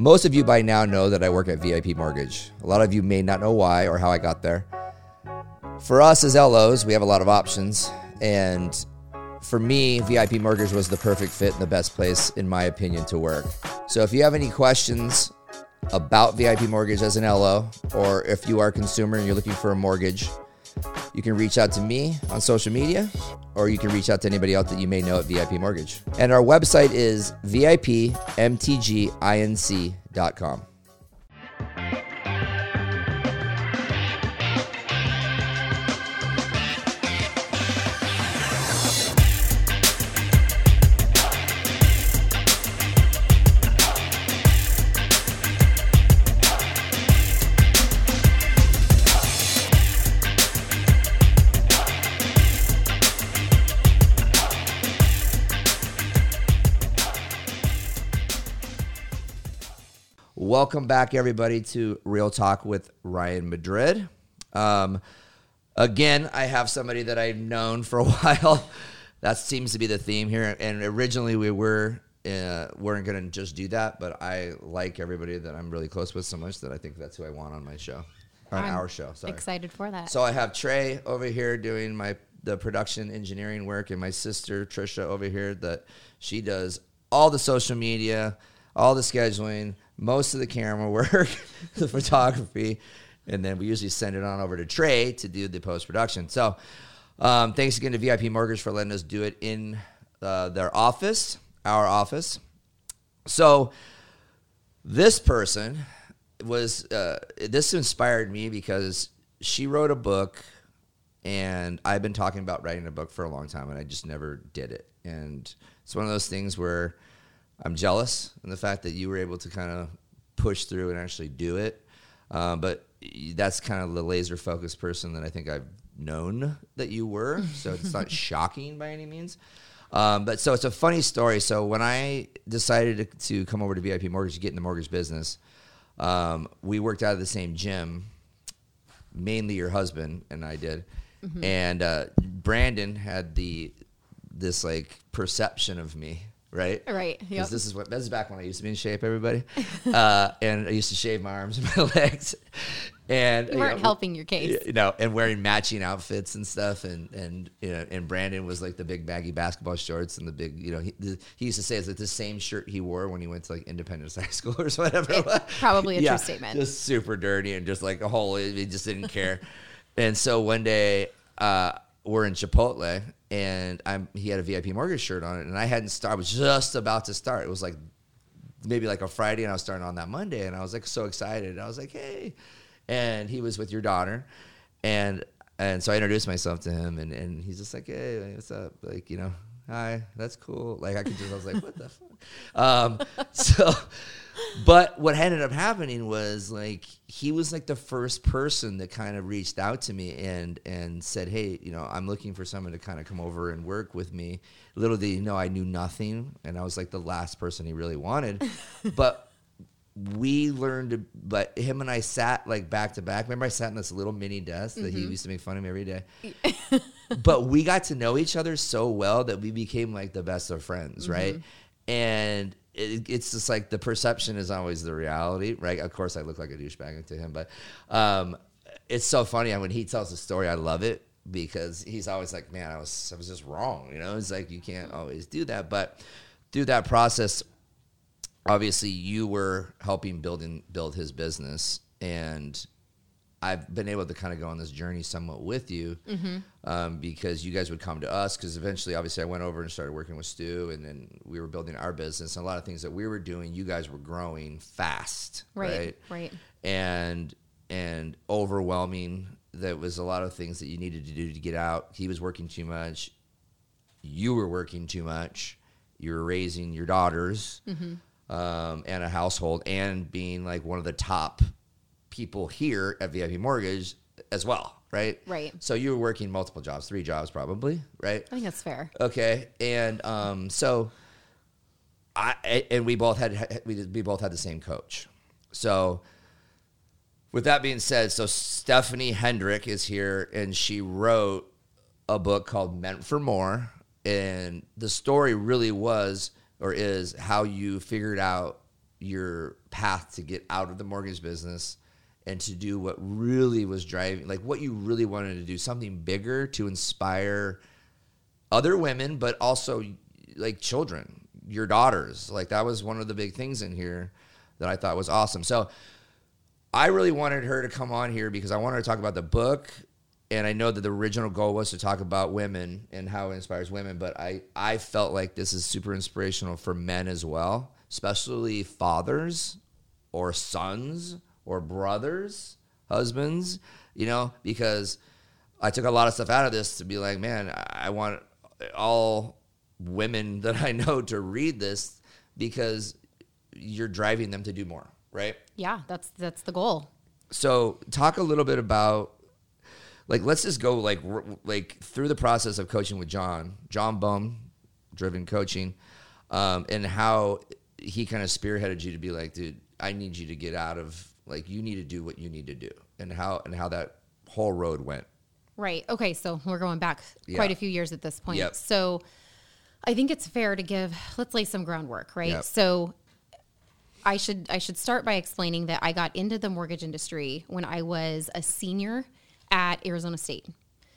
Most of you by now know that I work at VIP Mortgage. A lot of you may not know why or how I got there. For us as LOs, we have a lot of options. And for me, VIP Mortgage was the perfect fit and the best place, in my opinion, to work. So if you have any questions about VIP Mortgage as an LO, or if you are a consumer and you're looking for a mortgage, you can reach out to me on social media, or you can reach out to anybody else that you may know at VIP Mortgage. And our website is VIPMTGINC.com. Welcome back, everybody, to Real Talk with Ryan Madrid. Um, again, I have somebody that I've known for a while. that seems to be the theme here. And originally, we were uh, weren't going to just do that, but I like everybody that I'm really close with so much that I think that's who I want on my show, on I'm our show. Sorry. Excited for that. So I have Trey over here doing my the production engineering work, and my sister Trisha over here that she does all the social media, all the scheduling, most of the camera work, the photography, and then we usually send it on over to Trey to do the post production. So um, thanks again to VIP Mortgage for letting us do it in uh, their office, our office. So this person was uh, this inspired me because she wrote a book and I've been talking about writing a book for a long time and I just never did it. And it's one of those things where I'm jealous in the fact that you were able to kind of push through and actually do it. Um, but that's kind of the laser focused person that I think I've known that you were. So it's not shocking by any means. Um, but so it's a funny story. So when I decided to, to come over to VIP Mortgage to get in the mortgage business, um, we worked out of the same gym. Mainly your husband and I did, Mm-hmm. and uh, Brandon had the this like perception of me, right? Right, Because yep. this is what this is back when I used to be in shape, everybody, uh, and I used to shave my arms and my legs, and you weren't helping your case. you know, and wearing matching outfits and stuff, and and you know, and Brandon was like the big baggy basketball shorts and the big, you know, he, the, he used to say it's like the same shirt he wore when he went to like Independence High School or whatever. probably a true statement. Just super dirty and just like a whole, he just didn't care. and so one day, uh, we're in Chipotle, and I'm he had a VIP mortgage shirt on it, and I hadn't started. I was just about to start. It was like maybe like a Friday, and I was starting on that Monday, and I was like so excited. I was like, hey, and he was with your daughter, and and so I introduced myself to him, and and he's just like, hey, what's up? Like you know, hi, that's cool. Like I could just, I was like, what the fuck? Um, so, but what ended up happening was like he was like the first person that kind of reached out to me and and said, hey, you know, I'm looking for someone to kind of come over and work with me. Little did he know I knew nothing, and I was like the last person he really wanted, but we learned to, but him and I sat like back to back. Remember, I sat in this little mini desk that he used to make fun of me every day. but we got to know each other so well that we became like the best of friends, right? And it, it's just like the perception is always the reality, right? Of course, I look like a douchebag to him, but um, it's so funny. And when he tells the story, I love it because he's always like, "Man, I was I was just wrong," you know. It's like you can't always do that, but through that process, obviously you were helping building build his business and I've been able to kind of go on this journey somewhat with you um, because you guys would come to us because eventually, obviously, I went over and started working with Stu, and then we were building our business. And a lot of things that we were doing, you guys were growing fast, Right, right? right. And and overwhelming. That was a lot of things that you needed to do to get out. He was working too much. You were working too much. You were raising your daughters um, and a household, and being like one of the top people here at VIP Mortgage as well, right? Right. So you were working multiple jobs, three jobs probably, right? I think that's fair. Okay, and um, so I and we both had we we both had the same coach. So with that being said, so Stephanie Hendrick is here, and she wrote a book called Meant for More, and the story really was or is how you figured out your path to get out of the mortgage business and to do what really was driving, like what you really wanted to do, something bigger to inspire other women, but also like children, your daughters. Like that was one of the big things in here that I thought was awesome. So I really wanted her to come on here because I wanted to talk about the book. And I know that the original goal was to talk about women and how it inspires women, but I, I felt like this is super inspirational for men as well, especially fathers or sons or brothers, husbands, you know, because I took a lot of stuff out of this to be like, man, I want all women that I know to read this because you're driving them to do more, right? Yeah, that's that's the goal. So, talk a little bit about like let's just go like like through the process of coaching with John, John Bohm, driven coaching, um, and how he kind of spearheaded you to be like, dude, I need you to get out of like you need to do what you need to do, and how and how that whole road went. Right. Okay. So we're going back Yeah. quite a few years at this point. Yep. So I think it's fair to give, let's lay some groundwork, right? Yep. So I should I should start by explaining that I got into the mortgage industry when I was a senior at Arizona State.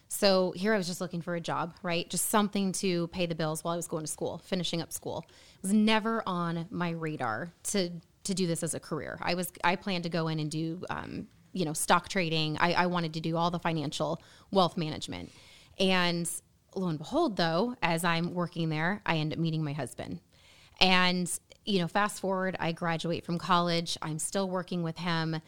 So here I was just looking for a job, right? Just something to pay the bills while I was going to school, finishing up school. It was never on my radar to to do this as a career. I was I planned to go in and do um, you know stock trading. I, I wanted to do all the financial wealth management, and lo and behold, though, as I'm working there, I end up meeting my husband. And, you know, fast forward, I graduate from college. I'm still working with him.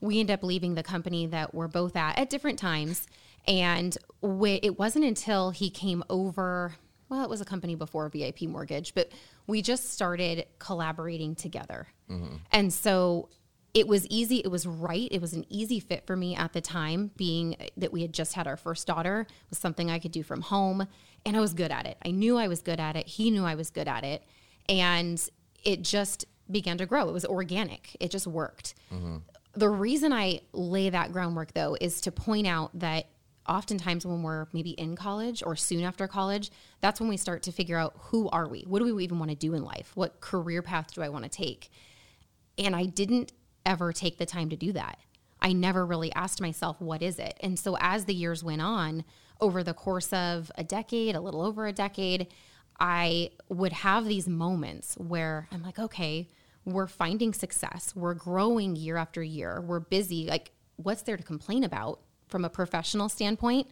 We end up leaving the company that we're both at at different times. And we, it wasn't until he came over, well, it was a company before VIP Mortgage, but we just started collaborating together. Mm-hmm. And so it was easy. It was right. It was an easy fit for me at the time, being that we had just had our first daughter, It was something I could do from home. And I was good at it. I knew I was good at it. He knew I was good at it. And it just began to grow. It was organic, it just worked. Mm-hmm. The reason I lay that groundwork, though, is to point out that oftentimes when we're maybe in college or soon after college, that's when we start to figure out who are we? What do we even want to do in life? What career path do I want to take? And I didn't ever take the time to do that. I never really asked myself, what is it? And so as the years went on, over the course of a decade, a little over a decade, I would have these moments where I'm like, okay, we're finding success. We're growing year after year. We're busy. Like, what's there to complain about from a professional standpoint?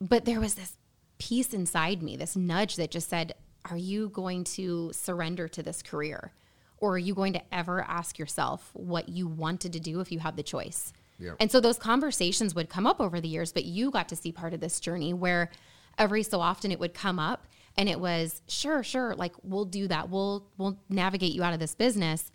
But there was this piece inside me, this nudge that just said, Are you going to surrender to this career? Or are you going to ever ask yourself what you wanted to do if you had the choice? Yeah. And so those conversations would come up over the years, but you got to see part of this journey where every so often it would come up and it was, sure, sure, like we'll do that. We'll we'll navigate you out of this business,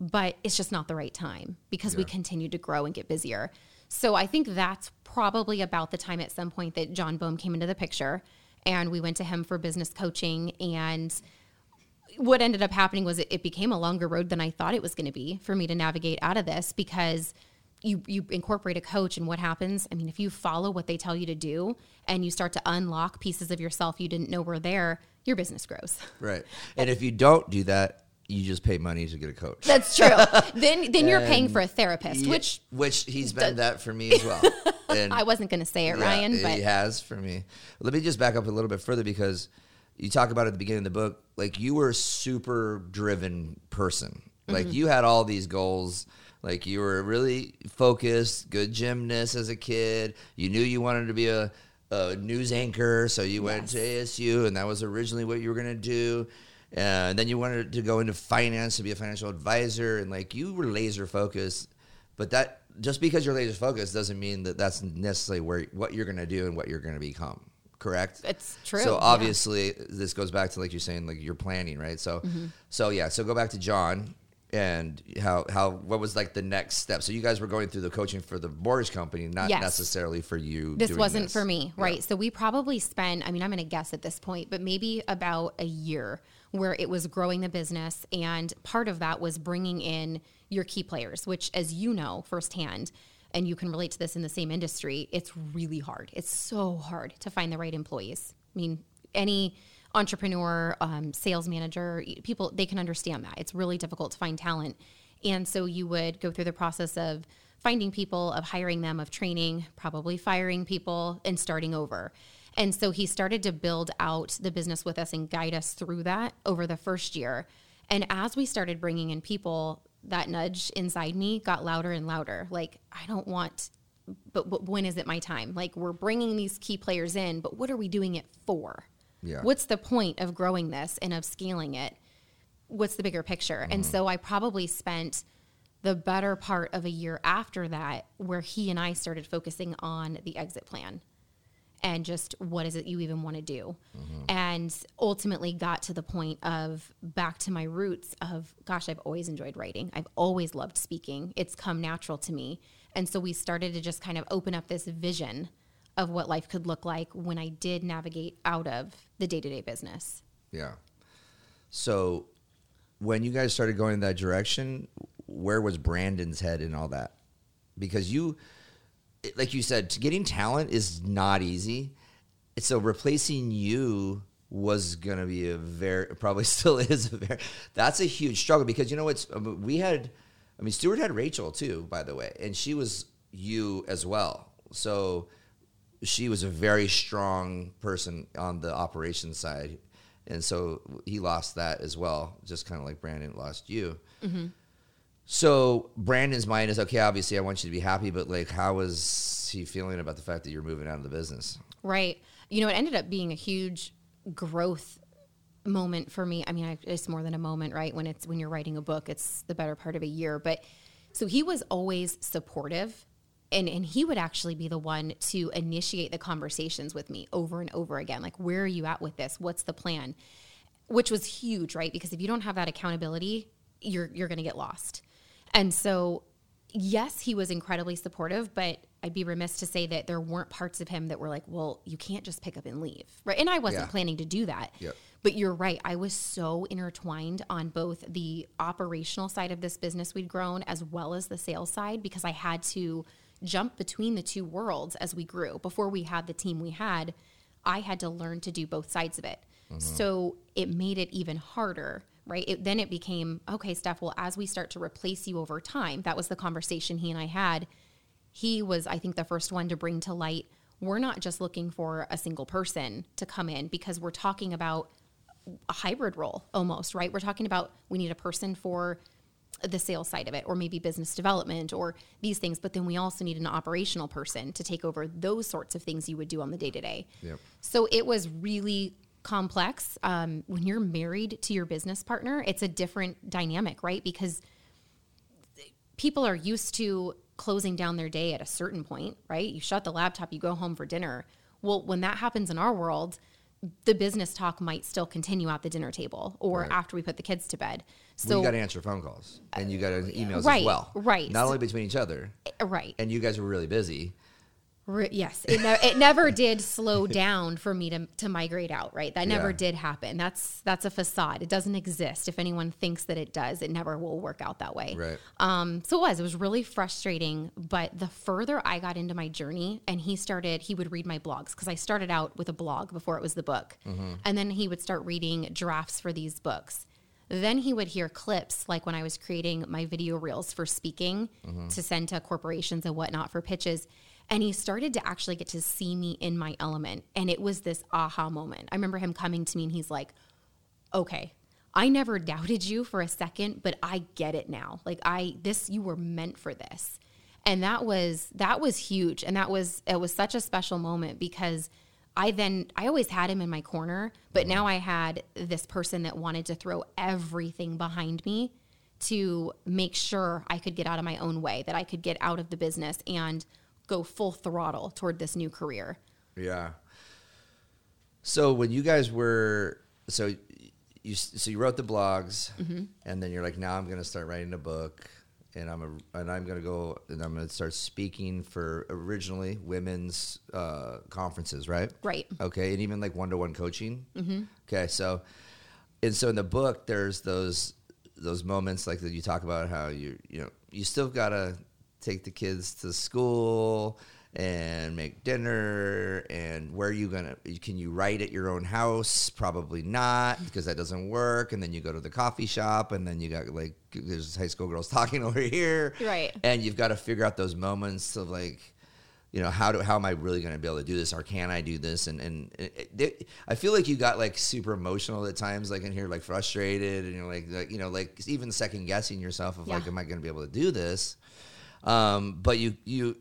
but it's just not the right time because we continue to grow and get busier. So I think that's probably about the time at some point that John Bohm came into the picture and we went to him for business coaching and what ended up happening was it, it became a longer road than I thought it was going to be for me to navigate out of this because you you incorporate a coach and what happens I mean if you follow what they tell you to do and you start to unlock pieces of yourself you didn't know were there your business grows Right. And if you don't do that, you just pay money to get a coach. that's true then then you're paying for a therapist Yeah, which which he's been that for me as well. And I wasn't going to say it yeah, Ryan he has for me. Let me just back up a little bit further because you talk about at the beginning of the book, like you were a super driven person. Like Mm-hmm. you had all these goals. Like you were really focused, good gymnast as a kid. You knew you wanted to be a, a news anchor, so you went to ASU, and that was originally what you were going to do. And then you wanted to go into finance to be a financial advisor, and like you were laser focused. But that just because you're laser focused doesn't mean that that's necessarily where what you're going to do and what you're going to become. Correct. It's true, So yeah. obviously, this goes back to like you're saying, like you're planning, right? So, Mm-hmm. so yeah. So go back to John and how how what was like the next step? So you guys were going through the coaching for the mortgage company, not Yes. necessarily for you. this wasn't this. for me Yeah. right so we probably spent i mean i'm going to guess at this point but maybe about a year where it was growing the business and part of that was bringing in your key players which as you know firsthand and you can relate to this in the same industry it's really hard it's so hard to find the right employees i mean any entrepreneur, um, sales manager, people, they can understand that. It's really difficult to find talent. And so you would go through the process of finding people, of hiring them, of training, probably firing people, and starting over. And so he started to build out the business with us and guide us through that over the first year. And as we started bringing in people, that nudge inside me got louder and louder. Like, I don't want, but, but when is it my time? Like, we're bringing these key players in, but what are we doing it for? Yeah. What's the point of growing this and of scaling it? What's the bigger picture? And mm-hmm. so I probably spent the better part of a year after that where he and I started focusing on the exit plan and just what is it you even want to do mm-hmm. and ultimately got to the point of back to my roots of gosh i've always enjoyed writing i've always loved speaking it's come natural to me and so we started to just kind of open up this vision of what life could look like when i did navigate out of the day-to-day business Yeah. So when you guys started going in that direction, where was Brandon's head in all that? Because you, like you said, getting talent is not easy. So replacing you was going to be a very, probably still is a very, that's a huge struggle because you know what's, um, we had, I mean, Stuart had Rachel too, by the way, and she was you as well. So she was a very strong person on the operations side. And so he lost that as well, just kind of like Brandon lost you. Mm-hmm. So Brandon's mind is okay. Obviously, I want you to be happy, but like, how was he feeling about the fact that you're moving out of the business? Right. You know, it ended up being a huge growth moment for me. I mean, I, it's more than a moment, right? When it's when you're writing a book, it's the better part of a year. But so he was always supportive, and and he would actually be the one to initiate the conversations with me over and over again. Like, where are you at with this? What's the plan? Which was huge, right? Because if you don't have that accountability, you're you're going to get lost. And so, yes, he was incredibly supportive, but I'd be remiss to say that there weren't parts of him that were like, well, you can't just pick up and leave. Right. And I wasn't Yeah. planning to do that. Yep. But you're right. I was so intertwined on both the operational side of this business we'd grown as well as the sales side because I had to jump between the two worlds as we grew. Before we had the team we had, I had to learn to do both sides of it. Mm-hmm. So it made it even harder, right? It, then it became, okay, Steph, well, as we start to replace you over time, that was the conversation he and I had he was i think the first one to bring to light we're not just looking for a single person to come in because we're talking about a hybrid role almost right we're talking about we need a person for the sales side of it or maybe business development or these things but then we also need an operational person to take over those sorts of things you would do on the day to day so it was really complex um, when you're married to your business partner it's a different dynamic right because people are used to closing down their day at a certain point, right? You shut the laptop, you go home for dinner. Well, when that happens in our world, the business talk might still continue at the dinner table or Right. after we put the kids to bed. So So, you got to answer phone calls and you got to uh, emails right, as well. right. Not only between each other, uh, right. and you guys were really busy. Yes, it, ne- it never did slow down for me to, to migrate out. Right, that never Yeah. did happen. That's that's a facade. It doesn't exist. If anyone thinks that it does, it never will work out that way. Right. Um, so it was. It was really frustrating. But the further I got into my journey, and he started, he would read my blogs because I started out with a blog before it was the book, and then he would start reading drafts for these books. Then he would hear clips like when I was creating my video reels for speaking to send to corporations and whatnot for pitches. And he started to actually get to see me in my element. And it was this aha moment. I remember him coming to me and he's like, okay, I never doubted you for a second, but I get it now. Like I this you were meant for this. And that was that was huge and that was it was such a special moment because I then I always had him in my corner, but now I had this person that wanted to throw everything behind me to make sure I could get out of my own way, that I could get out of the business and go full throttle toward this new career. Yeah. So when you guys were so you so you wrote the blogs Mm-hmm. and then you're like now I'm going to start writing a book and I'm a, and I'm going to go and I'm going to start speaking for originally women's uh, conferences, right? Right. Okay, and even like one-to-one coaching. Mm-hmm. Okay, so and so in the book there's those those moments like that you talk about how you you know you still gotta take the kids to school and make dinner and where are you gonna can you write at your own house? Probably not because that doesn't work. And then you go to the coffee shop and then you got like there's high school girls talking over here. Right. and you've got to figure out those moments of like you know how do how am i really going to be able to do this? Or can i do this? And and it, it, i feel like you got like super emotional at times like in here like frustrated and you're like, like you know like even second guessing yourself of like am i going to be able to do this um but you you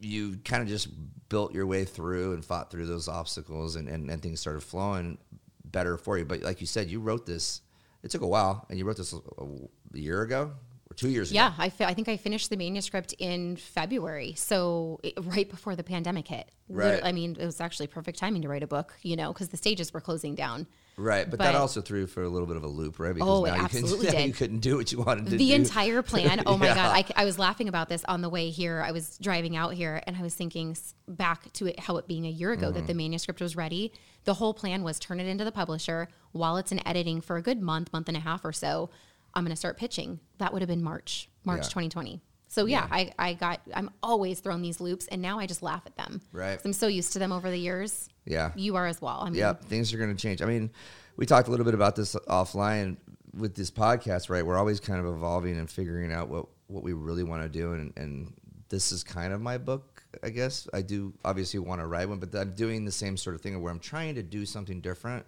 you kind of just built your way through and fought through those obstacles and, and, and things started flowing better for you but like you said you wrote this it took a while and you wrote this a, a year ago or two years ago Yeah, I, fi- I think I finished the manuscript in February, so it, right before the pandemic hit. Right. Liter- I mean, it was actually perfect timing to write a book, you know, because the stages were closing down. Right, but, that also threw for a little bit of a loop, right? Because Oh, now you, did. you couldn't do what you wanted to the do. entire plan. Oh my Yeah. god, I, I was laughing about this on the way here. I was driving out here, and I was thinking back to it, how it being a year ago that the Mm-hmm. manuscript was ready. The whole plan was turn it into the publisher while it's in editing for a good month, month and a half or so. I'm going to start pitching. That would have been March, March Yeah. 2020. So yeah, I, I got. I'm always thrown these loops, and now I just laugh at them. Right. I'm so used to them over the years. Yeah. You are as well. I mean, yeah, things are going to change. I mean, we talked a little bit about this offline with this podcast, right? We're always kind of evolving and figuring out what what we really want to do, and and this is kind of my book, I guess. I do obviously want to write one, but I'm doing the same sort of thing where I'm trying to do something different.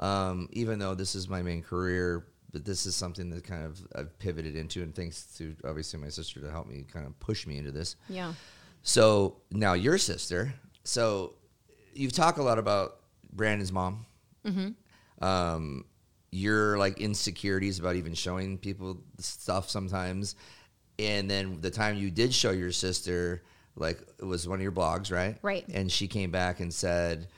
Um, even though this is my main career, but this is something that kind of I've pivoted into, and thanks to obviously my sister to help me kind of push me into this. yeah. So now your sister. So you've talked a lot about Brandon's mom. Um, your like insecurities about even showing people stuff sometimes, and then the time you did show your sister, like it was one of your blogs, right? Right. And she came back and said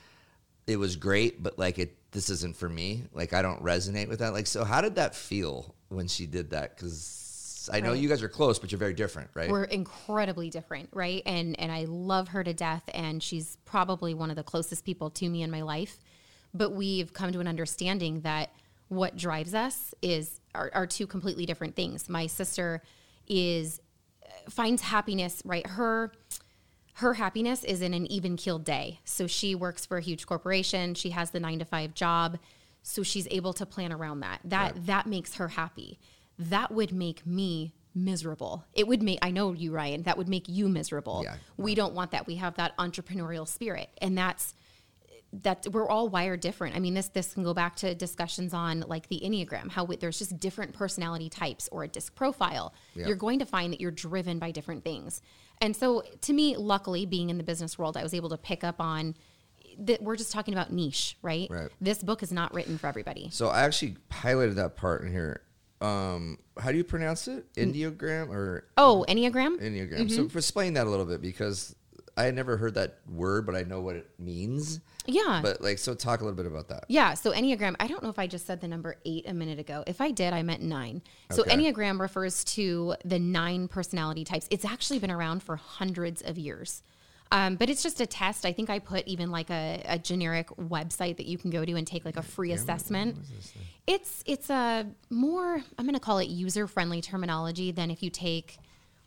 it was great, but like it, this isn't for me. Like I don't resonate with that. Like, so how did that feel when she did that? Because I know Right. you guys are close, but you're very different, right? We're incredibly different, right? And and I love her to death and she's probably one of the closest people to me in my life. But we've come to an understanding that what drives us is are, are two completely different things. My sister is uh, finds happiness, right? Her her happiness is in an even keeled day. So she works for a huge corporation. She has the nine to five job. So she's able to plan around that. That that makes her happy. That would make me miserable. It would make I know you, Ryan, that would make you miserable. Yeah. We don't want that. We have that entrepreneurial spirit. And that's that we're all wired different. I mean, this this can go back to discussions on like the enneagram, how we, there's just different personality types or a disc profile. You're going to find that you're driven by different things. And so, to me, luckily, being in the business world, I was able to pick up on that. We're just talking about niche, right? Right. This book is not written for everybody. So I actually highlighted that part in here. Um, how do you pronounce it? Enneagram or Oh, enneagram. Enneagram? So explain that a little bit because I had never heard that word, but I know what it means. Yeah. But like, so talk a little bit about that. Yeah, so Enneagram, I don't know if I just said the number eight a minute ago. If I did, I meant nine. So Okay. Enneagram refers to the nine personality types. It's actually been around for hundreds of years. Um, but it's just a test. I think I put even like a, a generic website that you can go to and take like a free assessment. It's it's a more I'm going to call it user friendly terminology than if you take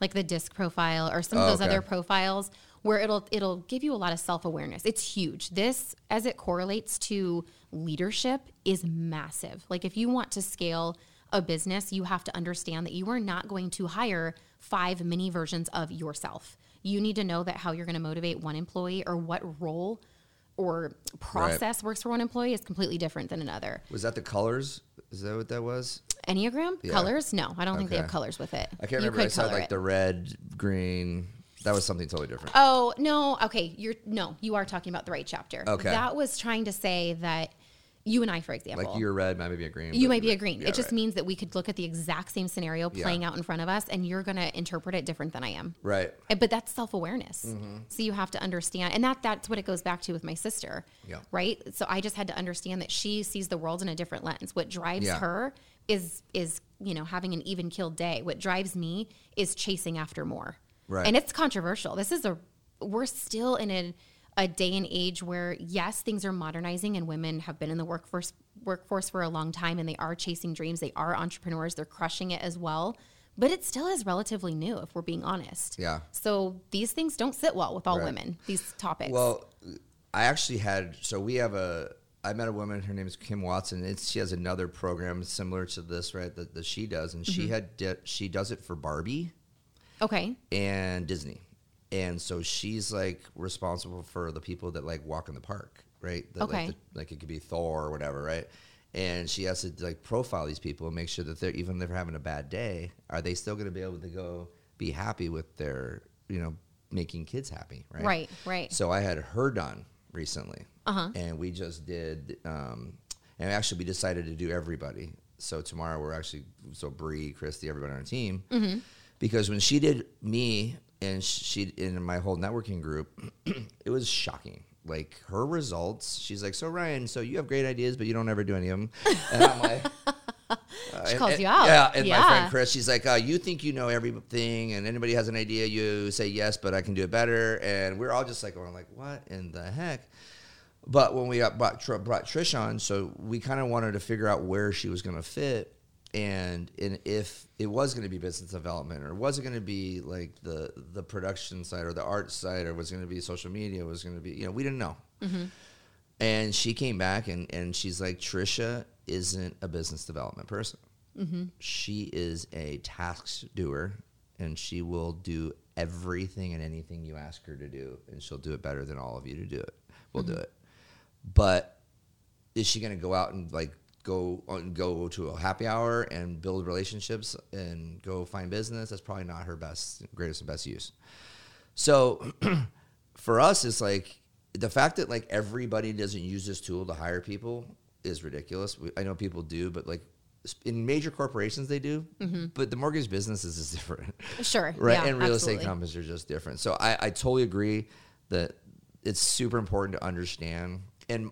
like the disc profile or some of Oh, those okay. other profiles where it'll it'll give you a lot of self-awareness. It's huge. This as it correlates to leadership is massive. Like if you want to scale a business, you have to understand that you are not going to hire five mini versions of yourself. You need to know that how you're going to motivate one employee or what role or process works for one employee is completely different than another. Was that the colors? Is that what that was? Enneagram Yeah. colors? No, I don't think they have colors with it. I can't You remember. I saw like it. the red, green. That was something totally different. Oh no, okay. You're no, you are talking about the right chapter. Okay. That was trying to say that you and I, for example, like you're red, might be a green. you might be a green. Yeah, it just right. means that we could look at the exact same scenario Yeah. playing out in front of us, and you're going to interpret it different than I am. right. Uh, But that's self awareness. Mm-hmm. So you have to understand, and that that's what it goes back to with my sister. Yeah. Right. So I just had to understand that she sees the world in a different lens. What drives Yeah. her is is you know having an even killed day. What drives me is chasing after more. Right. And it's controversial. This is a we're still in a a day and age where yes, things are modernizing and women have been in the workforce workforce for a long time and they are chasing dreams. They are entrepreneurs. They're crushing it as well. but it still is relatively new if we're being honest. Yeah. So these things don't sit well with all Right. women. These topics. Well, I actually had so we have a. I met a woman. Her name is Kim Watson. It's, she has another program similar to this, right? That, that she does, and Mm-hmm. she had di- she does it for Barbie okay. and Disney, and so she's like responsible for the people that like walk in the park, right? That, Okay. Like, the, like it could be Thor or whatever, right? And she has to like profile these people and make sure that they're even if they're having a bad day, are they still going to be able to go be happy with their you know making kids happy, right? Right. Right. So I had her done recently, Uh-huh. and we just did. Um, and actually, we decided to do everybody. So tomorrow we're actually so Bree, Christy, everybody on our team, Mm-hmm. Because when she did me and she in my whole networking group, it was shocking. Like her results, she's like, "So Ryan, so you have great ideas, but you don't ever do any of them." And I'm like. She and- calls and- you out. Yeah, and my friend Chris, she's like, uh, "You think you know everything, and anybody has an idea, you say yes, but I can do it better." And we're all just like going, like, "What in the heck?" But when we got brought, brought Trish on, so we kind of wanted to figure out where she was going to fit, and and if it was going to be business development, or was it going to be like the the production side, or the art side, or was it going to be social media, was it going to be, you know, we didn't know. Mm-hmm. And she came back and, and she's like, Trisha isn't a business development person. Mm-hmm. She is a task doer and she will do everything and anything you ask her to do. And she'll do it better than all of you to do it. We'll do mm-hmm. it. But is she going to go out and like go on, go to a happy hour and build relationships and go find business? That's probably not her best, greatest and best use. So for us, it's like the fact that like everybody doesn't use this tool to hire people is ridiculous. We, I know people do, but like in major corporations they do. Mm-hmm. But the mortgage businesses is different, Sure. right? Yeah, and real absolutely. estate companies are just different. So I, I totally agree that it's super important to understand. And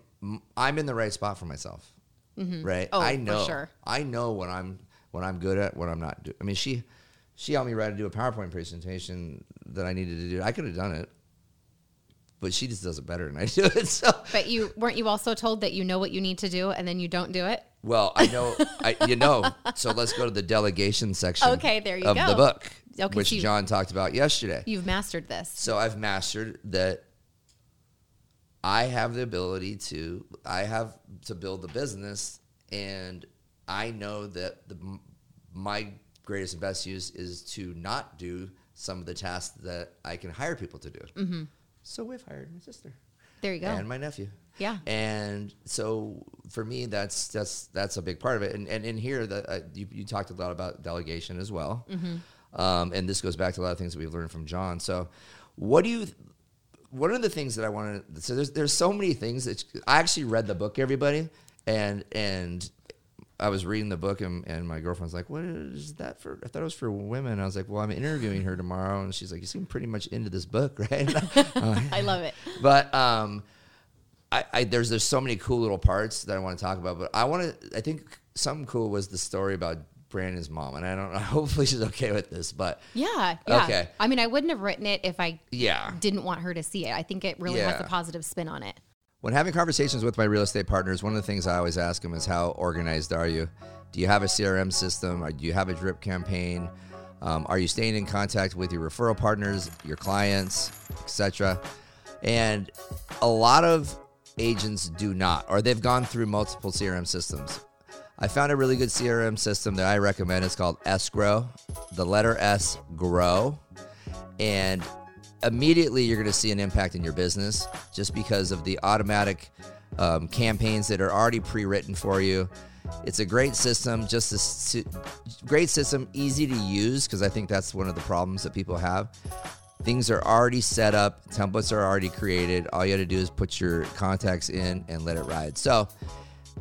I'm in the right spot for myself, Mm-hmm. right? Oh, I for know. sure. I know what I'm what I'm good at, what I'm not. Do- I mean, she she helped me write to do a PowerPoint presentation that I needed to do. I could have done it, but she just does it better than I do it. So, But you weren't you also told that you know what you need to do and then you don't do it? well, I know, I you know. So let's go to the delegation section. Okay, there you of go. the book, Okay, which so John talked about yesterday. You've mastered this. So I've mastered that I have the ability to I have to build the business and I know that the my greatest and best use is to not do some of the tasks that I can hire people to do. Mm-hmm. So we've hired my sister There you go. and my nephew. Yeah. And so for me, that's that's that's a big part of it. And and in here, that uh, you, you talked a lot about delegation as well. Um, and this goes back to a lot of things that we've learned from John. So, what do you? One of the things that I wanted to so there's there's so many things that I actually read the book, everybody, and and I was reading the book and, and my girlfriend's like, "What is that for?" I thought it was for women. I was like, "Well, I'm interviewing her tomorrow," and she's like, "You seem pretty much into this book, right?" I love it. but um, I, I there's there's so many cool little parts that I want to talk about. But I want to. I think something cool was the story about Brandon's mom, and I don't know. Hopefully, she's okay with this. But Yeah. Yeah. Okay. I mean, I wouldn't have written it if I yeah, didn't want her to see it. I think it really has a positive spin on it. When having conversations with my real estate partners, one of the things I always ask them is how organized are you? Do you have a CRM system? Or do you have a drip campaign? Um, are you staying in contact with your referral partners, your clients, etc.? And a lot of agents do not, or they've gone through multiple CRM systems. I found a really good CRM system that I recommend. It's called Esgrow, the letter S, grow. And immediately you're going to see an impact in your business just because of the automatic um, campaigns that are already pre-written for you. It's a great system, just a great system, easy to use because I think that's one of the problems that people have. Things are already set up, templates are already created. All you have to do is put your contacts in and let it ride. So,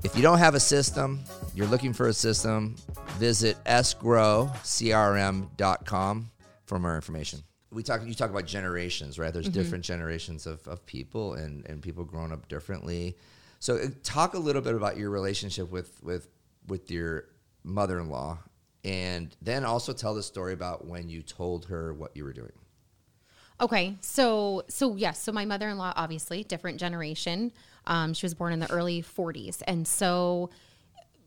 if you don't have a system, you're looking for a system, visit esgrowcrm.com for more information. We talk you talk about generations, right? There's different generations of, of people and, and people growing up differently. So uh, talk a little bit about your relationship with with with your mother-in-law and then also tell the story about when you told her what you were doing. Okay, so so yes, so my mother in law, obviously different generation. Um, she was born in the early '40s, and so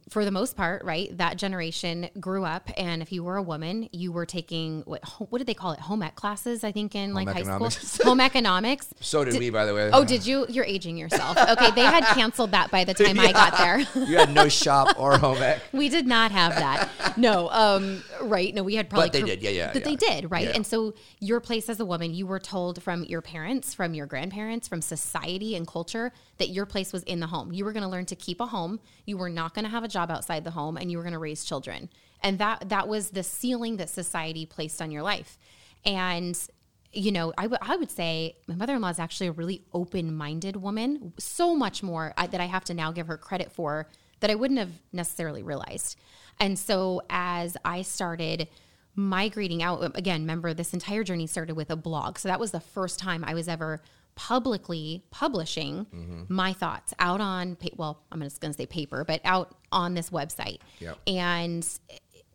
for the most part, right, that generation grew up, and if you were a woman, you were taking what what did they call it? Home ec classes, I think, in like high school. Home economics. So did, we, by the way. Oh, did you? You're aging yourself. Okay, they had canceled that by the time I got there. you had no shop or home ec. we did not have that. No, um, right? No, we had probably. But they did, yeah, yeah, But they did, right? Yeah. And so your place as a woman, you were told from your parents, from your grandparents, from society and culture that your place was in the home. You were going to learn to keep a home. You were not going to have a job outside the home, and you were going to raise children. And that that was the ceiling that society placed on your life. And you know, I would I would say my mother in law is actually a really open minded woman, so much more I, that I have to now give her credit for that I wouldn't have necessarily realized. And so as I started migrating out again, remember this entire journey started with a blog. So that was the first time I was ever publicly publishing mm-hmm. my thoughts out on pa- well, I'm just going to say paper, but out on this website. Yep. And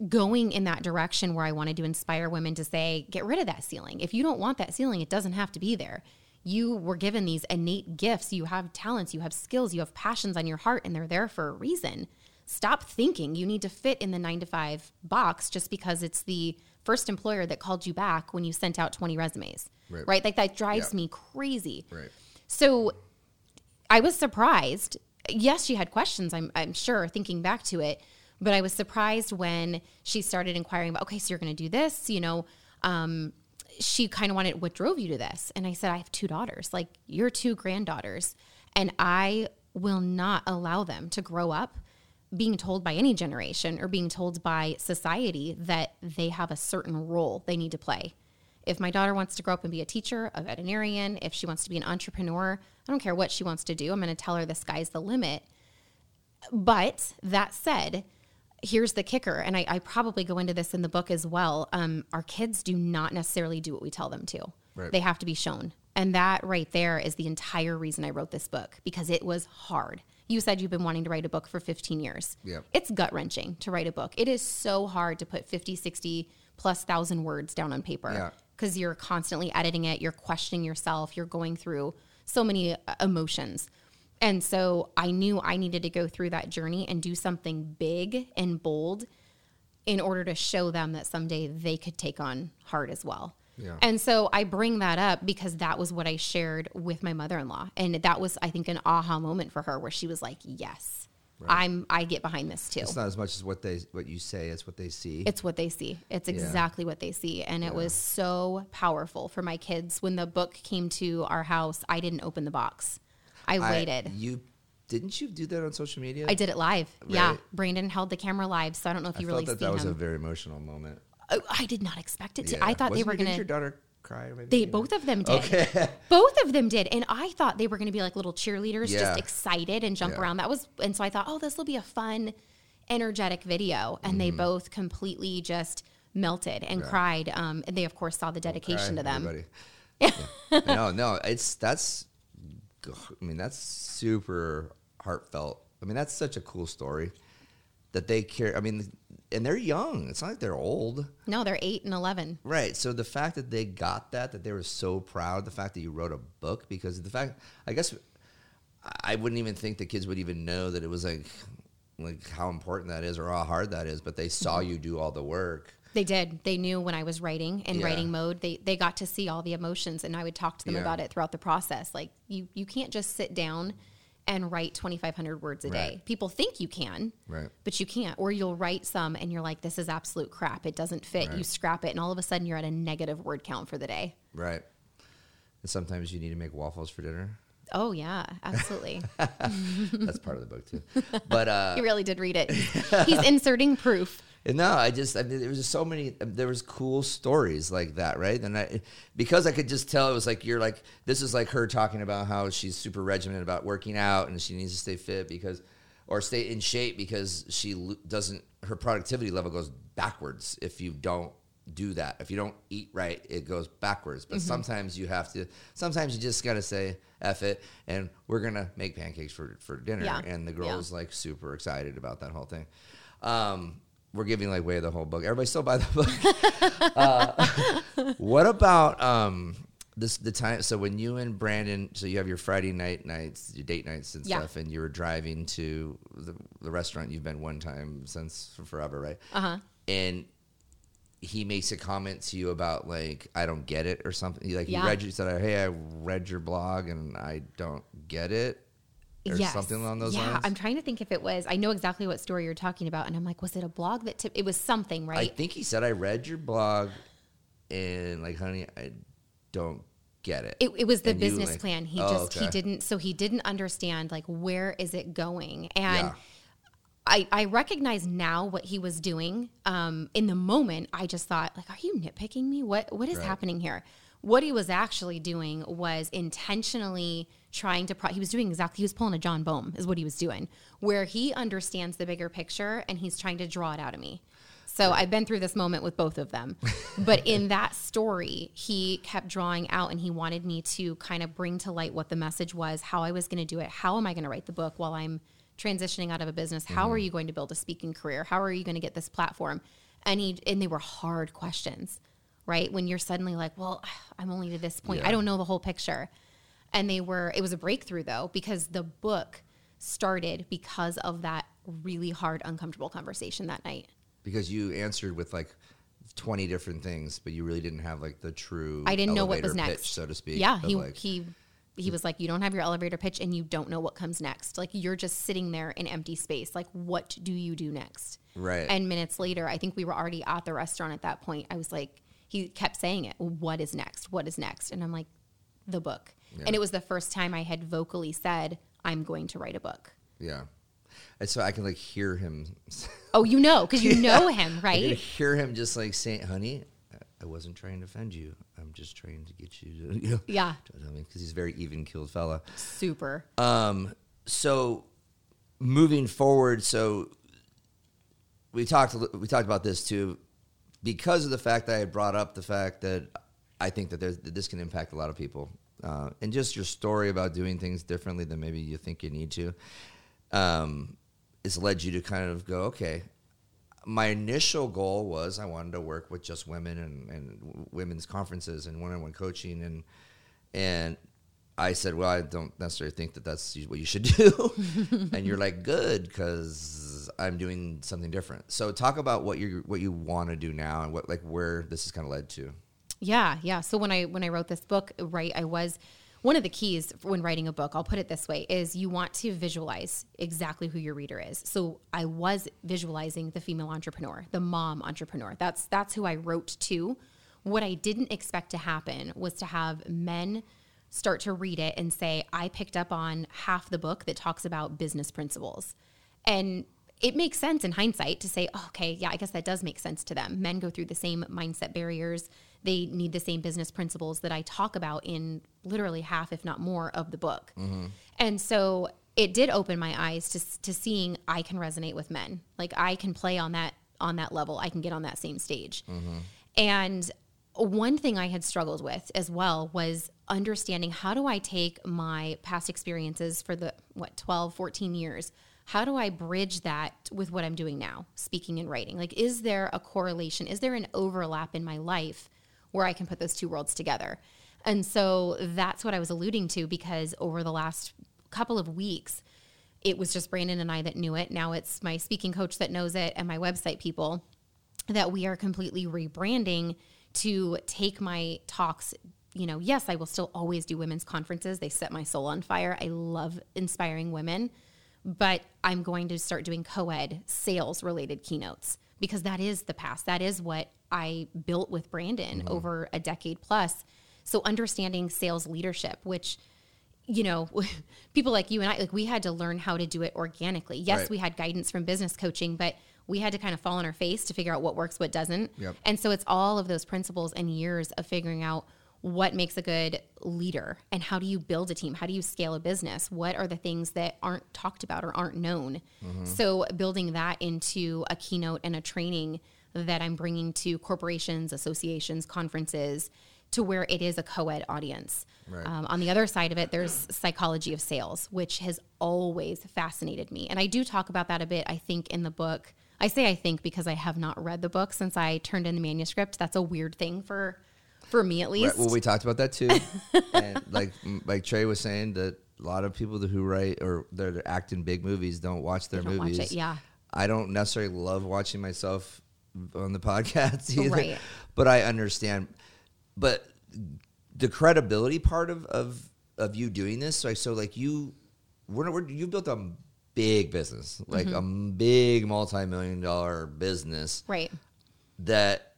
going in that direction where I wanted to inspire women to say, get rid of that ceiling. If you don't want that ceiling, it doesn't have to be there. You were given these innate gifts. You have talents, you have skills, you have passions on your heart, and they're there for a reason. Stop thinking you need to fit in the nine to five box just because it's the first employer that called you back when you sent out 20 resumes. Right. Like that drives Yeah. me crazy. Right. So I was surprised. Yes, she had questions, I'm, I'm sure, thinking back to it. But I was surprised when she started inquiring about, okay, so you're going to do this, you know. Um, she kind of wanted, what drove you to this? And I said, I have two daughters, like your two granddaughters. And I will not allow them to grow up being told by any generation or being told by society that they have a certain role they need to play. If my daughter wants to grow up and be a teacher, a veterinarian, if she wants to be an entrepreneur, I don't care what she wants to do. I'm going to tell her the sky's the limit. But that said, here's the kicker, and I, I probably go into this in the book as well. Um, our kids do not necessarily do what we tell them to. Right. They have to be shown. And that right there is the entire reason I wrote this book because it was hard. You said you've been wanting to write a book for 15 years. Yep. It's gut wrenching to write a book. It is so hard to put 50, 60 plus thousand words down on Yeah. paper because you're constantly editing it, you're questioning yourself, you're going through so many uh, emotions. And so I knew I needed to go through that journey and do something big and bold in order to show them that someday they could take on hard as well. Yeah. And so I bring that up because that was what I shared with my mother-in-law and that was I think an aha moment for her where she was like, "Yes. I'm I get behind this too." It's not as much as what they what you say; it's what they see. It's what they see. It's exactly what they see. And it was so powerful for my kids. When the book came to our house, I didn't open the box. I I- waited. you didn't you do that on social media? I did it live. Yeah. Brandon held the camera live. So I don't know if I you felt really that that was him. a very emotional moment. Oh, I did not expect it to. Yeah. I thought they Wasn't were your- going Didn't your to. daughter cry? Maybe? They both of them did. Okay. both of them did, and I thought they were going to be like little cheerleaders, Yeah. just excited and jump Yeah. around. That was, and so I thought, oh, this will be a fun, energetic video, and they Mm-hmm. both completely just melted and cried. Um, and they of course saw the dedication to them. Yeah. no, no, it's that's. I mean, that's super heartfelt. I mean, that's such a cool story that they care. I mean, and they're young. It's not like they're old. No, they're eight and eleven. Right. So the fact that they got that, that they were so proud, the fact that you wrote a book, because the fact, I guess, I wouldn't even think the kids would even know that it was like, like how important that is or how hard that is. But they saw Mm-hmm. you do all the work. They did. They knew when I was writing in Yeah. writing mode. They they got to see all the emotions, and I would talk to them Yeah. about it throughout the process. Like you you can't just sit down and write twenty five hundred words a day. People think you can, Right. but you can't. Or you'll write some, and you're like, "This is absolute crap. It doesn't fit." You scrap it, and all of a sudden, you're at a negative word count for the day. Right. And sometimes you need to make waffles for dinner. Oh yeah, absolutely. That's part of the book too. But uh, he really did read it. He's inserting proof. And no, I just I mean, there was just so many. There was cool stories like that, right? And I because I could just tell it was like you're like this is like her talking about how she's super regimented about working out and she needs to stay fit because or stay in shape because she doesn't her productivity level goes backwards if you don't do that. If you don't eat right, it goes backwards. Mm-hmm. But sometimes you have to. Sometimes you just got to say "eff it," and we're gonna make pancakes for for dinner. Yeah. And the Yeah. girl's like super excited about that whole thing. Um, we're giving like away the whole book. Everybody still buy the book. uh, what about um, this the time. So when you and Brandon, so you have your Friday night nights, your date nights and Yeah. stuff, and you were driving to the, the restaurant you've been one time since forever, right? Uh huh. and he makes a comment to you about like I don't get it or something. He, Like Yeah. he read you said, "Hey, I read your blog and I don't get it," or Yes. something along those yeah, lines. I'm trying to think if it was. I know exactly what story you're talking about, and I'm like, was it a blog that tip? It was something, right? I think he said, "I read your blog and like, honey, I don't get it." It, it was the And business like- plan. He Oh, just he didn't. So he didn't understand like where is it going, and Yeah. I I recognize now what he was doing. Um, in the moment, I just thought like, are you nitpicking me? What what is Right. happening here? What he was actually doing was intentionally trying to. Pro- he was doing exactly. He was pulling a John Bohm, is what he was doing, where he understands the bigger picture and he's trying to draw it out of me. So I've been through this moment with both of them. But in that story, he kept drawing out and he wanted me to kind of bring to light what the message was, how I was going to do it, how am I going to write the book while I'm transitioning out of a business? How are mm-hmm. you going to build a speaking career? How are you going to get this platform? And he and they were hard questions, right? When you're suddenly like, well, I'm only to this point. Yeah. I don't know the whole picture. And they were it was a breakthrough though because the book started because of that really hard uncomfortable conversation that night. because you answered with like 20 different things, but you really didn't have like the true I didn't know what was next, pitch, so to speak. Yeah, he like, he he was like, you don't have your elevator pitch, and you don't know what comes next. Like you're just sitting there in empty space. Like what do you do next? Right. And minutes later, I think we were already at the restaurant at that point. I was like, he kept saying it. What is next? What is next? And I'm like, the book. And it was the first time I had vocally said, I'm going to write a book. yeah. And so I can like hear him. Oh, you know, because you know him, I can right? hear him just like saying, "Honey, I wasn't trying to offend you. I'm just trying to get you to, you know, Yeah, I mean, because he's a very even keeled fella. super. Um, so moving forward, so we talked we talked about this too, because of the fact that I had brought up the fact that I think that that this can impact a lot of people, uh, and just your story about doing things differently than maybe you think you need to, um, has led you to kind of go, okay. My initial goal was I wanted to work with just women and, and women's conferences and one-on-one coaching and and I said, well, I don't necessarily think that that's what you should do. and you're like, good, because I'm doing something different. So talk about what you what you want to do now and what like where this has kind of led to. Yeah, yeah. So when I when I wrote this book, right, I was one of the keys when writing a book, I'll put it this way, is you want to visualize exactly who your reader is. So I was visualizing the female entrepreneur, the mom entrepreneur. That's that's who I wrote to. What I didn't expect to happen was to have men start to read it and say, I picked up on half the book that talks about business principles. And it makes sense in hindsight to say, oh, okay, yeah, I guess that does make sense to them. Men go through the same mindset barriers. They need the same business principles that I talk about in literally half, if not more, of the book. Mm-hmm. And so it did open my eyes to, to seeing I can resonate with men. Like I can play on that on that level. I can get on that same stage. Mm-hmm. And one thing I had struggled with as well was understanding how do I take my past experiences for the what 12 14 years how do I bridge that with what I'm doing now speaking and writing? Like is there a correlation? Is there an overlap in my life where I can put those two worlds together? And so that's what I was alluding to because over the last couple of weeks it was just Brandon and I that knew it. Now it's my speaking coach that knows it and my website people that we are completely rebranding to take my talks you know yes i will still always do women's conferences. They set my soul on fire. I love inspiring women but i'm going to start doing co-ed sales related keynotes because that is the past. That is what i built with brandon mm-hmm. over a decade plus. So understanding sales leadership which you know, people like you and I, like we had to learn how to do it organically. Yes, Right. we had guidance from business coaching, but we had to kind of fall on our face to figure out what works, what doesn't. Yep. And so it's all of those principles and years of figuring out what makes a good leader and how do you build a team? How do you scale a business? What are the things that aren't talked about or aren't known? So building that into a keynote and a training that I'm bringing to corporations, associations, conferences to where it is a co-ed audience. Right. Um, on the other side of it, there's psychology of sales, which has always fascinated me. And I do talk about that a bit, I think, in the book. I say I think because I have not read the book since I turned in the manuscript. That's a weird thing for For me, at least. Right, well, we talked about that too, and like like Trey was saying that a lot of people who write or that act in big movies don't watch their don't watch movies. it, yeah. I don't necessarily love watching myself on the podcast either, Right. but I understand. But the credibility part of of of you doing this, so, so like you, we're, we're you built a big business, like a big multi million dollar business right. that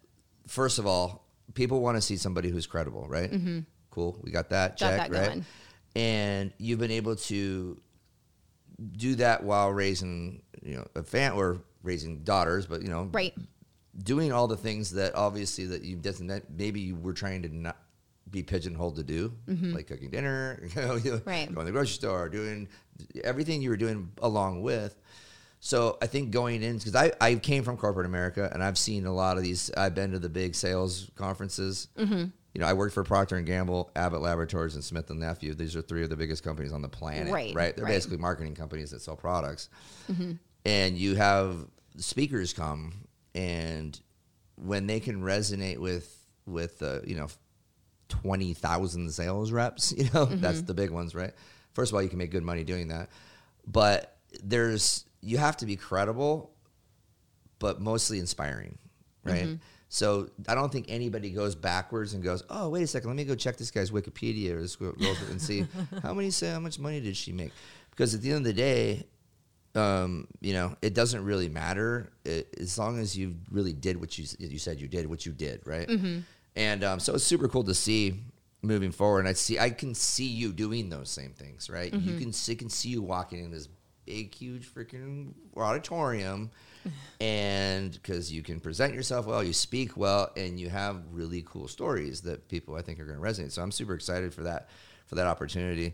first of all, people want to see somebody who's credible, right? Mm-hmm. Cool, we got that Got check, that right? going. And you've been able to do that while raising, you know, a fan or raising daughters, but you know, Right. doing all the things that obviously that you that maybe you were trying to not be pigeonholed to do, like cooking dinner, you know, Mm-hmm. Right. going to the grocery store, doing everything you were doing along with. So I think going in because I, I came from corporate America and I've seen a lot of these. I've been to the big sales conferences. Mm-hmm. You know, I worked for Procter and Gamble, Abbott Laboratories, and Smith and Nephew. These are three of the biggest companies on the planet. Right, Right. They're right. Mm-hmm. basically marketing companies that sell products. And you have speakers come, and when they can resonate with with uh, you know twenty thousand sales reps, you know that's Mm-hmm. the big ones, right? First of all, you can make good money doing that, but there's you have to be credible, but mostly inspiring, right? Mm-hmm. So I don't think anybody goes backwards and goes, "Oh, wait a second, let me go check this guy's Wikipedia or this and see how many say how much money did she make?" Because at the end of the day, um, you know, it doesn't really matter it, as long as you really did what you you said you did what you did, right? Mm-hmm. And um, so it's super cool to see moving forward. And I see, I can see you doing those same things, right? Mm-hmm. You can see, can see you walking in this big, huge freaking auditorium, and because you can present yourself well, you speak well, and you have really cool stories that people I think are going to resonate. So I'm super excited for that for that opportunity.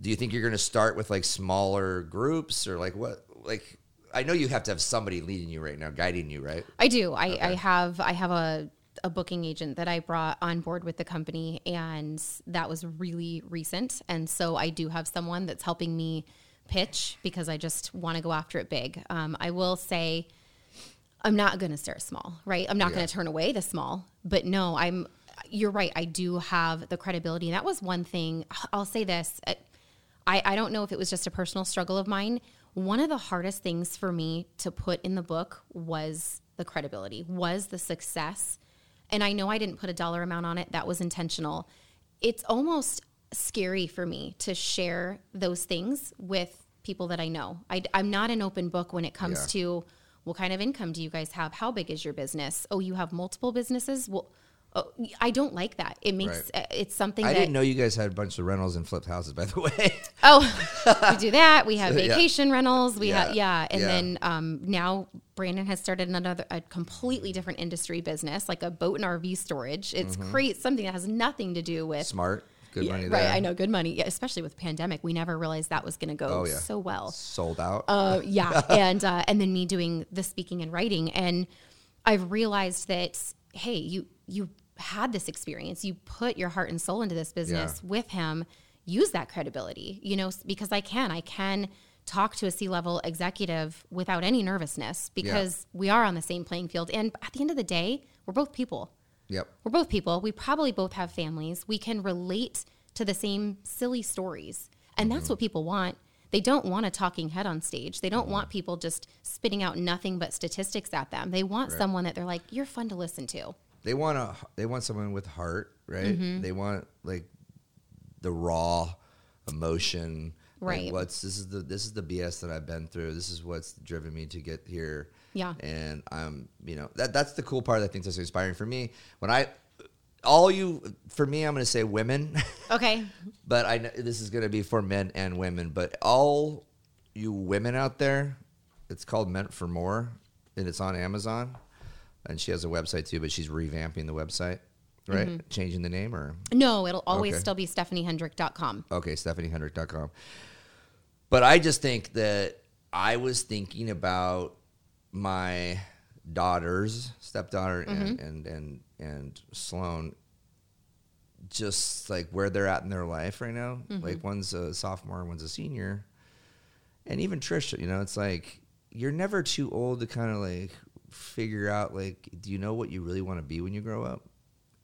Do you think you're going to start with like smaller groups or like what? Like I know you have to have somebody leading you right now, guiding you, right? I do. I, I have I have a a booking agent that I brought on board with the company and that was really recent. And so I do have someone that's helping me pitch because I just want to go after it big. Um, I will say I'm not going to start small, right? I'm not Yeah. going to turn away the small, but no, I'm you're right. I do have the credibility. And that was one thing I'll say this. I, I don't know if it was just a personal struggle of mine. One of the hardest things for me to put in the book was the credibility, was the success. And I know I didn't put a dollar amount on it, that was intentional. It's almost scary for me to share those things with people that I know. I, am not an open book when it comes Yeah. to what kind of income do you guys have? How big is your business? Oh, you have multiple businesses? Well, oh, I don't like that. It makes Right. uh, it's something I that didn't know you guys had a bunch of rentals and flipped houses, by the way. Oh, we do that. We have So, yeah. vacation rentals. We have Yeah. yeah, and Yeah. then um, now Brandon has started another a completely different industry business, like a boat and RV storage. It's Mm-hmm. great, something that has nothing to do with Smart, good money right. there. I know good money, yeah, especially with pandemic. We never realized that was going to go Oh, yeah. so well. Sold out. Uh, yeah, and uh, and then me doing the speaking and writing, and I've realized that hey, you you had this experience, you put your heart and soul into this business Yeah. with him. Use that credibility, you know, because I can, I can talk to a C level executive without any nervousness because we are on the same playing field, and at the end of the day, we're both people. yep. We're both people. We probably both have families. We can relate to the same silly stories. And that's Mm-hmm. what people want. They don't want a talking head on stage. They don't want people just spitting out nothing but statistics at them. They want someone that they're like, you're fun to listen to. They want a they want someone with heart, right? Mm-hmm. They want like the raw emotion. like, Right. what's this is the this is the BS that I've been through. This is what's driven me to get here. Yeah. And I'm, you know, that that's the cool part that I think that's inspiring for me. When I all you for me, I'm going to say women. Okay. but I know this is going to be for men and women. But all you women out there, it's called Meant for More, and it's on Amazon. And she has a website too, but she's revamping the website, right? Mm-hmm. Changing the name or No, it'll always Okay. still be stephaniehendrick.com. okay, StephanieHendrick.com. But I just think that I was thinking about my daughters, stepdaughter, and, mm-hmm. and and and Sloan, just like where they're at in their life right now. Mm-hmm. Like one's a sophomore, one's a senior, and even Trisha. You know, it's like you're never too old to kind of like figure out like, do you know what you really want to be when you grow up?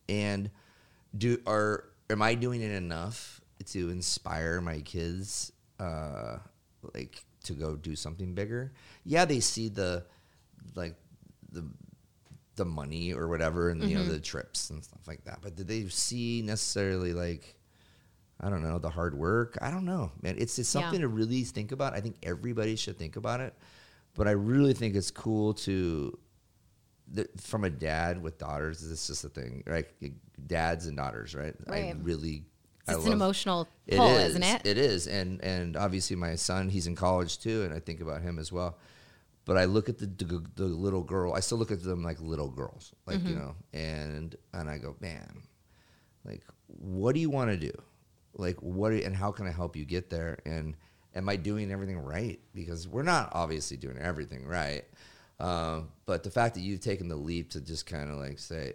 And do are am I doing it enough to inspire my kids uh like to go do something bigger? Yeah, they see the like the the money or whatever and you know the trips and stuff like that. But did they see necessarily like I don't know the hard work? I don't know, man. It's it's Yeah. something to really think about. I think everybody should think about it. But I really think it's cool to the, from a dad with daughters. This is just a thing, right? Dads and daughters, right? I really. It's I an love- emotional it pull, is, isn't it? It is, and and obviously my son, he's in college too, and I think about him as well. But I look at the the, the little girl. I still look at them like little girls, like Mm-hmm. you know, and and I go, man, like, what do you want to do? Like, what and how can I help you get there? And am I doing everything right? Because we're not obviously doing everything right. Um, but the fact that you've taken the leap to just kind of like say,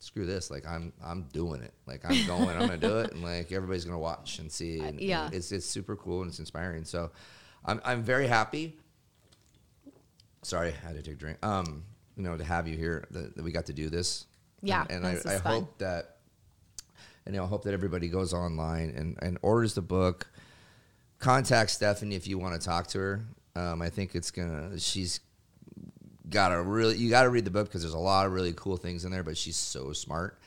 screw this like i'm i'm doing it like i'm going i'm gonna do it and like everybody's gonna watch and see and, and yeah. it's it's super cool and it's inspiring so i'm i'm very happy sorry i had to take a drink um you know to have you here that, that we got to do this Yeah, and, this i, I hope that and you know, I hope that everybody goes online and, and orders the book. Contact Stephanie if you want to talk to her. Um, I think it's gonna. She's got a really. You got to read the book because there's a lot of really cool things in there. But she's so smart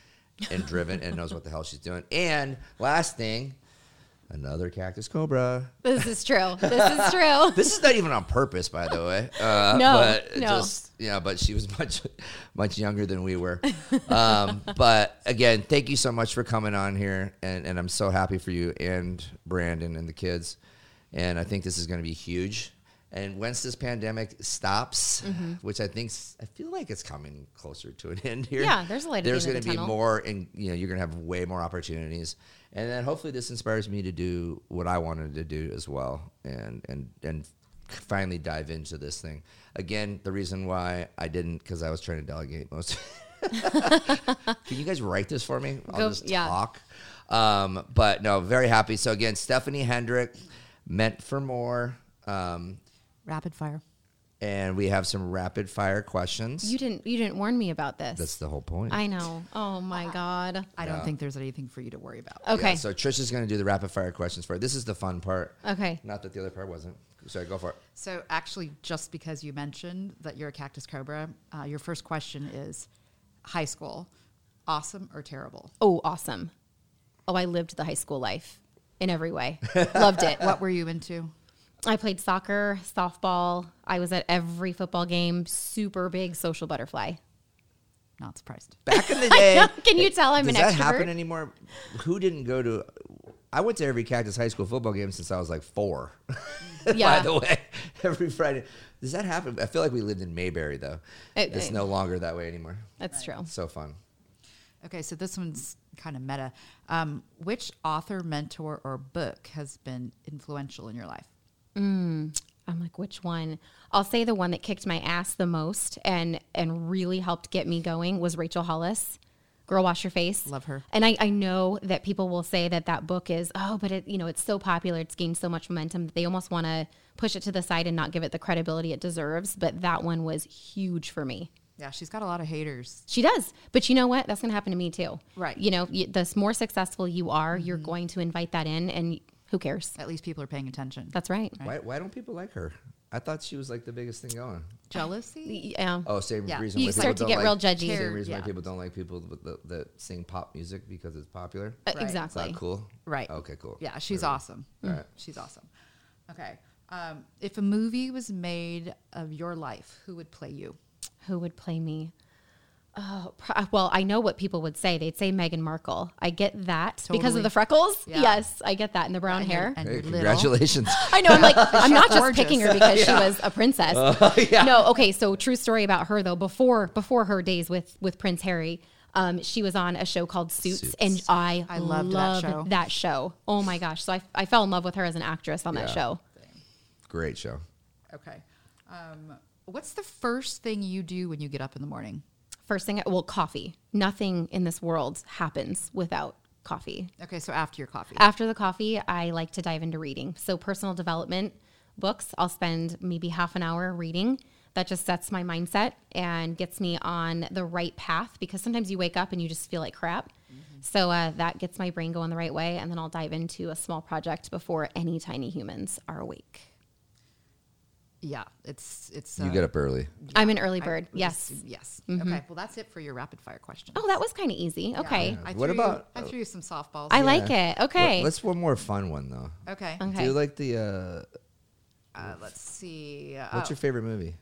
and driven and knows what the hell she's doing. And last thing, another cactus cobra. This is true. This is true. This is not even on purpose, by the way. Uh, No, but no. just yeah, but she was much much younger than we were. Um, but again, thank you so much for coming on here, and, and I'm so happy for you and Brandon and the kids. And I think this is going to be huge. And once this pandemic stops, Mm-hmm. which I think I feel like it's coming closer to an end here. Yeah, there's a light the There's going the to be tunnel. more, and you know, you're going to have way more opportunities. And then hopefully this inspires me to do what I wanted to do as well, and and and finally dive into this thing. Again, the reason why I didn't because I was trying to delegate most. Can you guys write this for me? I'll Go- just yeah. talk. Um, but no, very happy. So again, Stephanie Hendrick, meant for more. Um, Rapid fire. And we have some rapid fire questions. You didn't. You didn't warn me about this. That's the whole point. I know. Oh my god. I don't Yeah. think there's anything for you to worry about. Okay. Yeah, so Trish is going to do the rapid fire questions for. her. This is the fun part. okay. Not that the other part wasn't. Sorry, go for it. So, actually, just because you mentioned that you're a cactus cobra, uh, your first question is high school, awesome or terrible? Oh, awesome. Oh, I lived the high school life in every way. Loved it. What were you into? I played soccer, softball. I was at every football game. Super big social butterfly. Not surprised. Back in the day, Can you tell I'm does an extrovert? Does that extrovert? happen anymore? Who didn't go to? I went to every Cactus High School football game since I was like four. Yeah. By the way, every Friday. Does that happen? I feel like we lived in Mayberry though. It- it's it- no longer that way anymore. That's true. So fun. Okay, so this one's kind of meta. Um, which author, mentor, or book has been influential in your life? Mm. I'm like, which one? I'll say the one that kicked my ass the most and and really helped get me going was Rachel Hollis. Girl, wash your face. Love her. And I, I know that people will say that that book is oh, but it you know it's so popular, it's gained so much momentum that they almost want to push it to the side and not give it the credibility it deserves. But that one was huge for me. Yeah, she's got a lot of haters. She does. But you know what? That's going to happen to me too. Right. You know, y- the more successful you are, you're mm-hmm. going to invite that in, and who cares? At least people are paying attention. That's right. Why? Why don't people like her? I thought she was like the biggest thing going. Jealousy? Yeah. Oh, same Yeah. reason. You why start people to don't get like, real judgy. Same reason yeah. why people don't like people that, that, that sing pop music because it's popular. Uh, Right. Is Exactly. that cool? Right. Okay, cool. Yeah, she's Very- awesome. All right. She's awesome. Okay. Um, if a movie was made of your life, who would play you? Who would play me? Oh, well, I know what people would say. They'd say Meghan Markle. I get that because of the freckles. Yeah. Yes, I get that and the brown And hair. and Hey, congratulations. I know. I'm like, I'm not just gorgeous. picking her because she was a princess. yeah. No, okay. So true story about her though. Before before her days with with Prince Harry, um, she was on a show called Suits, Suits. and I I loved that show. that show. Oh my gosh! So I I fell in love with her as an actress on that Yeah. show. Great show. Okay. Um, what's the first thing you do when you get up in the morning? First thing, well, coffee. Nothing in this world happens without coffee. Okay, so after your coffee. After the coffee, I like to dive into reading. So, personal development books, I'll spend maybe half an hour reading. That just sets my mindset and gets me on the right path because sometimes you wake up and you just feel like crap. So uh, that gets my brain going the right way, and then I'll dive into a small project before any tiny humans are awake. Yeah, it's it's. You uh, get up early. I'm an early bird. would yes. assume- yes. Okay. Well, that's it for your rapid fire questions. Oh, that was kind of easy. Okay. I What threw you- about- I threw you some softballs. I here. like it. Okay. Let- Let's one more fun one though. Okay. Okay. Do you like the? Uh, Uh, let's see. what's Oh, your favorite movie?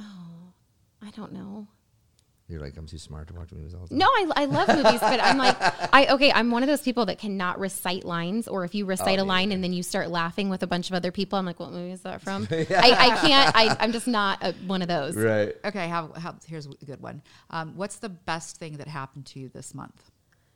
Oh, I don't know. You're like, I'm too smart to watch movies all the time. No, I, I love movies, but I'm like, I okay, I'm one of those people that cannot recite lines, or if you recite Oh, a line yeah. and then you start laughing with a bunch of other people, I'm like, what movie is that from? I, I can't. I, I'm just not a, one of those. Right. Okay. How, how? Here's a good one. Um, what's the best thing that happened to you this month?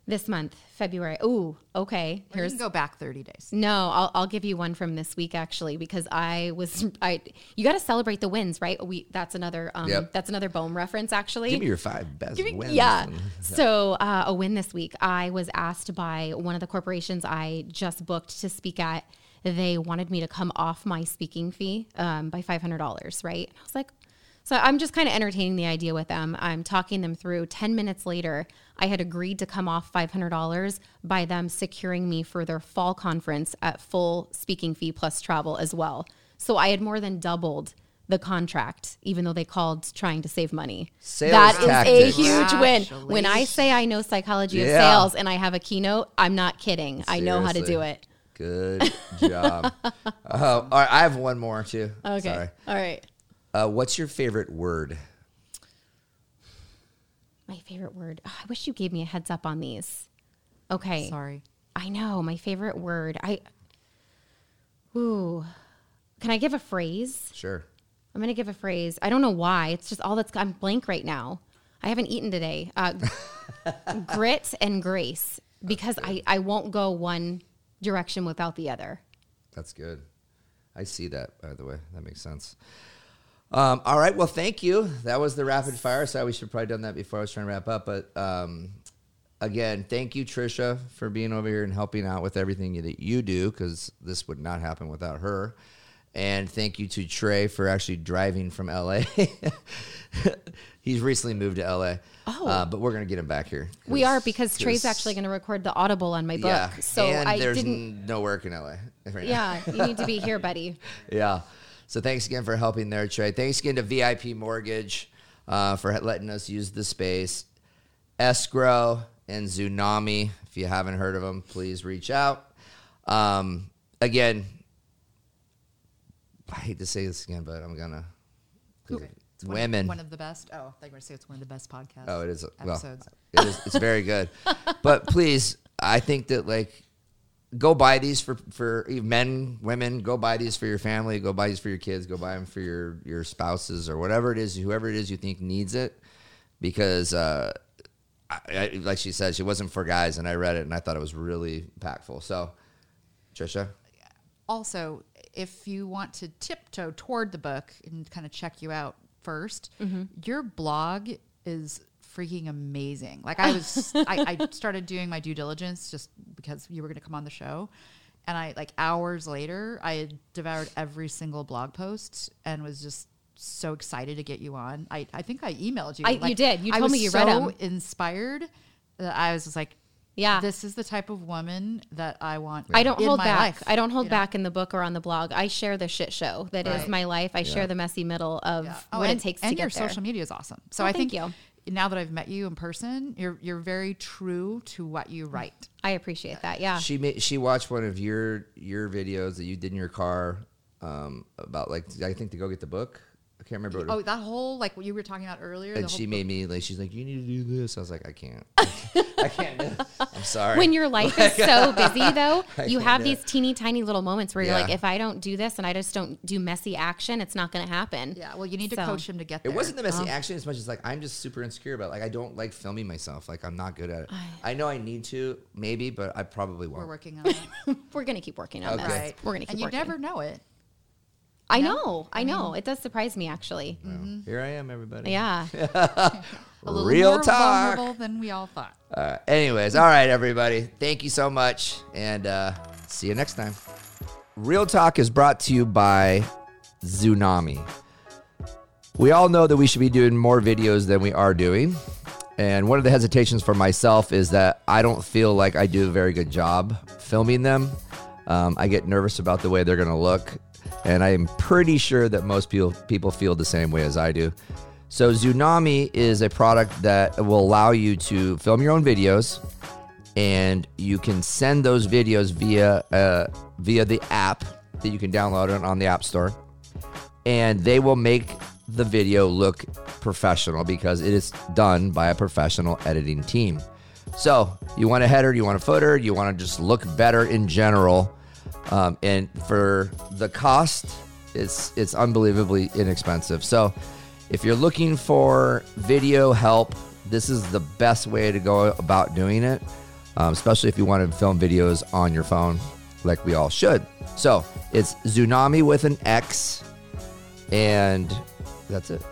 This month, February. Ooh, okay. Or Here's can go back 30 days. no. I'll, I'll give you one from this week actually because I was I. You got to celebrate the wins, right? We that's another um Yep. that's another Bohm reference actually. Give me your five best me- wins. Yeah. So uh, a win this week. I was asked by one of the corporations I just booked to speak at. They wanted me to come off my speaking fee um, by five hundred dollars. Right. And I was like, so I'm just kind of entertaining the idea with them. I'm talking them through. Ten minutes later, I had agreed to come off five hundred dollars by them securing me for their fall conference at full speaking fee plus travel as well. So I had more than doubled the contract, even though they called trying to save money. Sales that is tactics. a huge win. When I say I know psychology of sales and I have a keynote, I'm not kidding. I know how to do it. Good job. uh, all right, I have one more too. Okay. Sorry. All right. Uh, what's your favorite word? My favorite word. Oh, I wish you gave me a heads up on these. Okay. Sorry. I know my favorite word. I. Ooh. Can I give a phrase? Sure. I'm going to give a phrase. I don't know why. It's just all that's. I'm blank right now. I haven't eaten today. Uh, grit and grace because I, I won't go one direction without the other. That's good. I see that, by the way. That makes sense. Um, all right. Well, thank you. That was the rapid fire. So we should have probably done that before I was trying to wrap up. But um, again, thank you, Trisha, for being over here and helping out with everything that you do, because this would not happen without her. And thank you to Trey for actually driving from LA. He's recently moved to LA. Oh. Uh, but we're going to get him back here. We are because Trey's actually going to record the audible on my book. Yeah. So and I there's didn't. n- no work in LA. Right now. Yeah, you need to be here, buddy. Yeah. So thanks again for helping there, Trey. Thanks again to VIP Mortgage uh, for letting us use the space. Esgrow and Tsunami. If you haven't heard of them, please reach out. Um, again, I hate to say this again, but I'm gonna. It's one, Women. One of the best. Oh, I thought you were going to say it's one of the best podcasts. Oh, it is. Well, it is. It's very good. but please, I think that like, go buy these for for men, women. Go buy these for your family. Go buy these for your kids. Go buy them for your your spouses or whatever it is, whoever it is you think needs it, because. uh I, I, like she said, she wasn't for guys, and I read it and I thought it was really impactful. So, Trisha, also, if you want to tiptoe toward the book and kind of check you out 1st Mm-hmm. your blog is freaking amazing. Like I was, I, I started doing my due diligence just because you were going to come on the show, and I like hours later, I had devoured every single blog post and was just so excited to get you on. I, I think I emailed you. I- you did. You I told was me you read so 'em. inspired that I was just like, Yeah. this is the type of woman that I want. I don't in hold my back. life, I don't hold you know? back in the book or on the blog. I share the shit show that is Right. my life. I share the messy middle of Yeah. Oh, what and, it takes and to get your there. social media is awesome. So Oh, I thank think you. Now that I've met you in person, you're you're very true to what you write. I appreciate that. Yeah. she made, she watched one of your your videos that you did in your car um, about like I think to go get the book. I can't remember. What oh, it Oh, that whole like what you were talking about earlier. and she made me like she's like you need to do this i was like i can't i can't do it. i'm sorry when your life is so busy though you have do these teeny tiny little moments where you're like if i don't do this and i just don't do messy action it's not going to happen Yeah, well, you need to coach him to get there. it wasn't the messy Oh. action as much as like i'm just super insecure about like i don't like filming myself like i'm not good at it i know i need to maybe but i probably won't We're working on it. we're going to keep working on Okay. this right. we're going to keep working. and you working never know it. I know? know i know it does surprise me actually Well, here i am everybody yeah A little real more talk vulnerable than we all thought. uh, anyways all right everybody thank you so much and uh, see you next time real talk is brought to you by Tsunami. We all know that we should be doing more videos than we are doing. And one of the hesitations for myself is that I don't feel like I do a very good job filming them. Um, I get nervous about the way they're going to look, and I am pretty sure that most people people feel the same way as I do. So Tsunami is a product that will allow you to film your own videos, and you can send those videos via uh, via the app that you can download it on the App Store, and they will make the video look professional because it is done by a professional editing team. So you want a header, you want a footer, you want to just look better in general, um, and for the cost, it's it's unbelievably inexpensive. So if you're looking for video help, this is the best way to go about doing it, um, especially if you want to film videos on your phone, like we all should. So it's Tsunami with an X, and that's it.